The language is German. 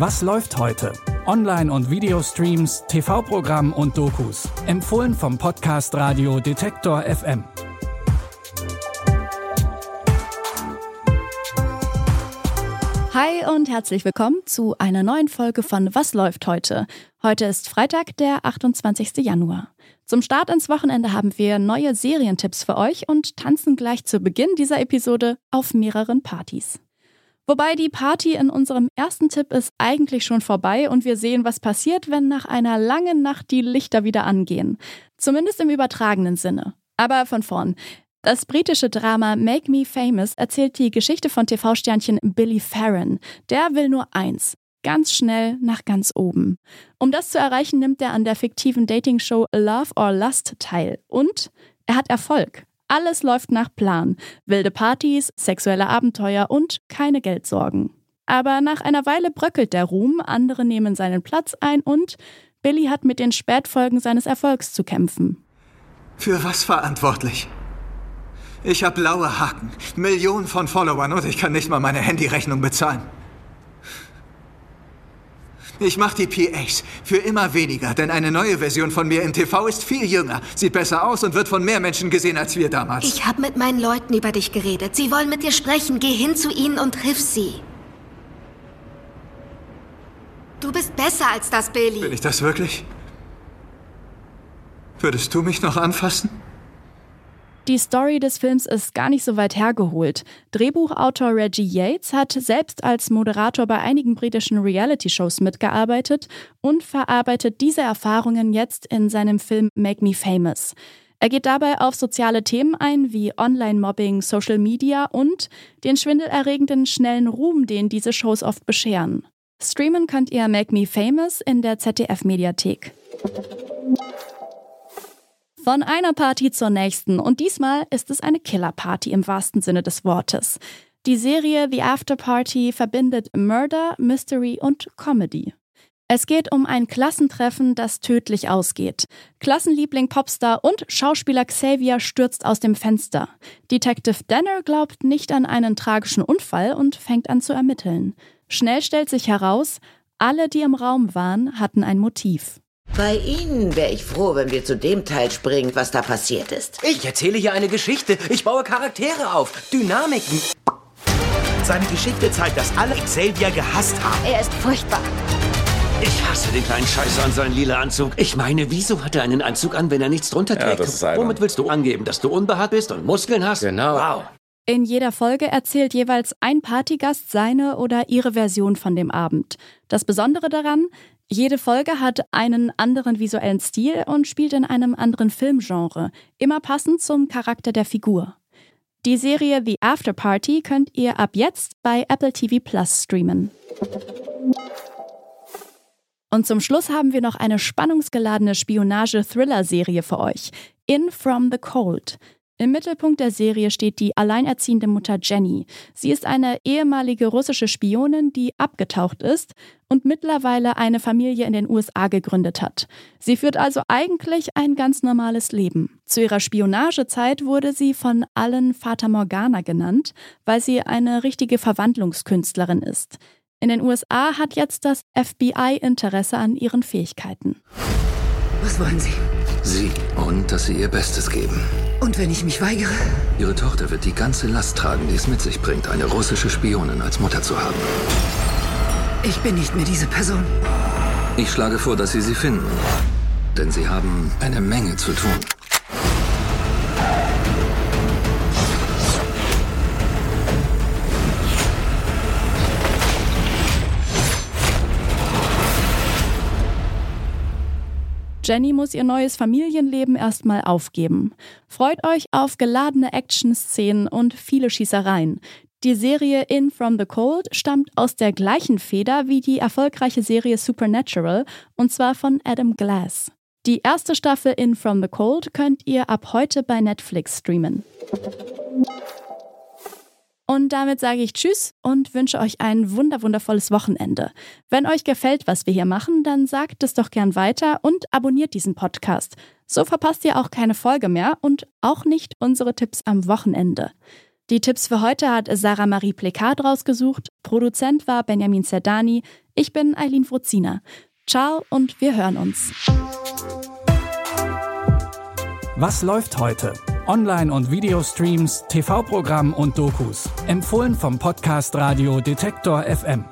Was läuft heute? Online- und Videostreams, TV-Programm und Dokus. Empfohlen vom Podcast Radio Detektor FM. Hi und herzlich willkommen zu einer neuen Folge von Was läuft heute? Heute ist Freitag, der 28. Januar. Zum Start ins Wochenende haben wir neue Serientipps für euch und tanzen gleich zu Beginn dieser Episode auf mehreren Partys. Wobei die Party in unserem ersten Tipp ist eigentlich schon vorbei und wir sehen, was passiert, wenn nach einer langen Nacht die Lichter wieder angehen. Zumindest im übertragenen Sinne. Aber von vorn. Das britische Drama Make Me Famous erzählt die Geschichte von TV-Sternchen Billy Farron. Der will nur eins. Ganz schnell nach ganz oben. Um das zu erreichen, nimmt er an der fiktiven Dating-Show Love or Lust teil. Und er hat Erfolg. Alles läuft nach Plan. Wilde Partys, sexuelle Abenteuer und keine Geldsorgen. Aber nach einer Weile bröckelt der Ruhm, andere nehmen seinen Platz ein und Billy hat mit den Spätfolgen seines Erfolgs zu kämpfen. Für was verantwortlich? Ich habe blaue Haken, Millionen von Followern und ich kann nicht mal meine Handyrechnung bezahlen. Ich mache die PAs für immer weniger, denn eine neue Version von mir im TV ist viel jünger, sieht besser aus und wird von mehr Menschen gesehen als wir damals. Ich habe mit meinen Leuten über dich geredet. Sie wollen mit dir sprechen. Geh hin zu ihnen und triff sie. Du bist besser als das, Billy. Bin ich das wirklich? Würdest du mich noch anfassen? Die Story des Films ist gar nicht so weit hergeholt. Drehbuchautor Reggie Yates hat selbst als Moderator bei einigen britischen Reality-Shows mitgearbeitet und verarbeitet diese Erfahrungen jetzt in seinem Film Make Me Famous. Er geht dabei auf soziale Themen ein wie Online-Mobbing, Social Media und den schwindelerregenden schnellen Ruhm, den diese Shows oft bescheren. Streamen könnt ihr Make Me Famous in der ZDF-Mediathek. Von einer Party zur nächsten und diesmal ist es eine Killerparty im wahrsten Sinne des Wortes. Die Serie The After Party verbindet Murder, Mystery und Comedy. Es geht um ein Klassentreffen, das tödlich ausgeht. Klassenliebling Popstar und Schauspieler Xavier stürzt aus dem Fenster. Detective Danner glaubt nicht an einen tragischen Unfall und fängt an zu ermitteln. Schnell stellt sich heraus, alle, die im Raum waren, hatten ein Motiv. Bei Ihnen wäre ich froh, wenn wir zu dem Teil springen, was da passiert ist. Ich erzähle hier eine Geschichte. Ich baue Charaktere auf, Dynamiken. Seine Geschichte zeigt, dass alle Xavier gehasst haben. Er ist furchtbar. Ich hasse den kleinen Scheißer an seinen lila Anzug. Ich meine, wieso hat er einen Anzug an, wenn er nichts drunter Ja, trägt? das ist albern. Womit willst du angeben, dass du unbehaart bist und Muskeln hast? Genau. Wow. In jeder Folge erzählt jeweils ein Partygast seine oder ihre Version von dem Abend. Das Besondere daran, jede Folge hat einen anderen visuellen Stil und spielt in einem anderen Filmgenre, immer passend zum Charakter der Figur. Die Serie The After Party könnt ihr ab jetzt bei Apple TV Plus streamen. Und zum Schluss haben wir noch eine spannungsgeladene Spionage-Thriller-Serie für euch. In From the Cold. Im Mittelpunkt der Serie steht die alleinerziehende Mutter Jenny. Sie ist eine ehemalige russische Spionin, die abgetaucht ist und mittlerweile eine Familie in den USA gegründet hat. Sie führt also eigentlich ein ganz normales Leben. Zu ihrer Spionagezeit wurde sie von allen Fata Morgana genannt, weil sie eine richtige Verwandlungskünstlerin ist. In den USA hat jetzt das FBI Interesse an ihren Fähigkeiten. Was wollen Sie? Sie und dass Sie ihr Bestes geben. Und wenn ich mich weigere? Ihre Tochter wird die ganze Last tragen, die es mit sich bringt, eine russische Spionin als Mutter zu haben. Ich bin nicht mehr diese Person. Ich schlage vor, dass Sie sie finden. Denn Sie haben eine Menge zu tun. Jenny muss ihr neues Familienleben erstmal aufgeben. Freut euch auf geladene Action-Szenen und viele Schießereien. Die Serie In From the Cold stammt aus der gleichen Feder wie die erfolgreiche Serie Supernatural und zwar von Adam Glass. Die erste Staffel In From the Cold könnt ihr ab heute bei Netflix streamen. Und damit sage ich Tschüss und wünsche euch ein wunderwundervolles Wochenende. Wenn euch gefällt, was wir hier machen, dann sagt es doch gern weiter und abonniert diesen Podcast. So verpasst ihr auch keine Folge mehr und auch nicht unsere Tipps am Wochenende. Die Tipps für heute hat Sarah Marie Plekard rausgesucht, Produzent war Benjamin Zerdani, ich bin Eileen Fruzina. Ciao und wir hören uns. Was läuft heute? Online- und Videostreams, TV-Programmen und Dokus. Empfohlen vom Podcast Radio Detektor FM.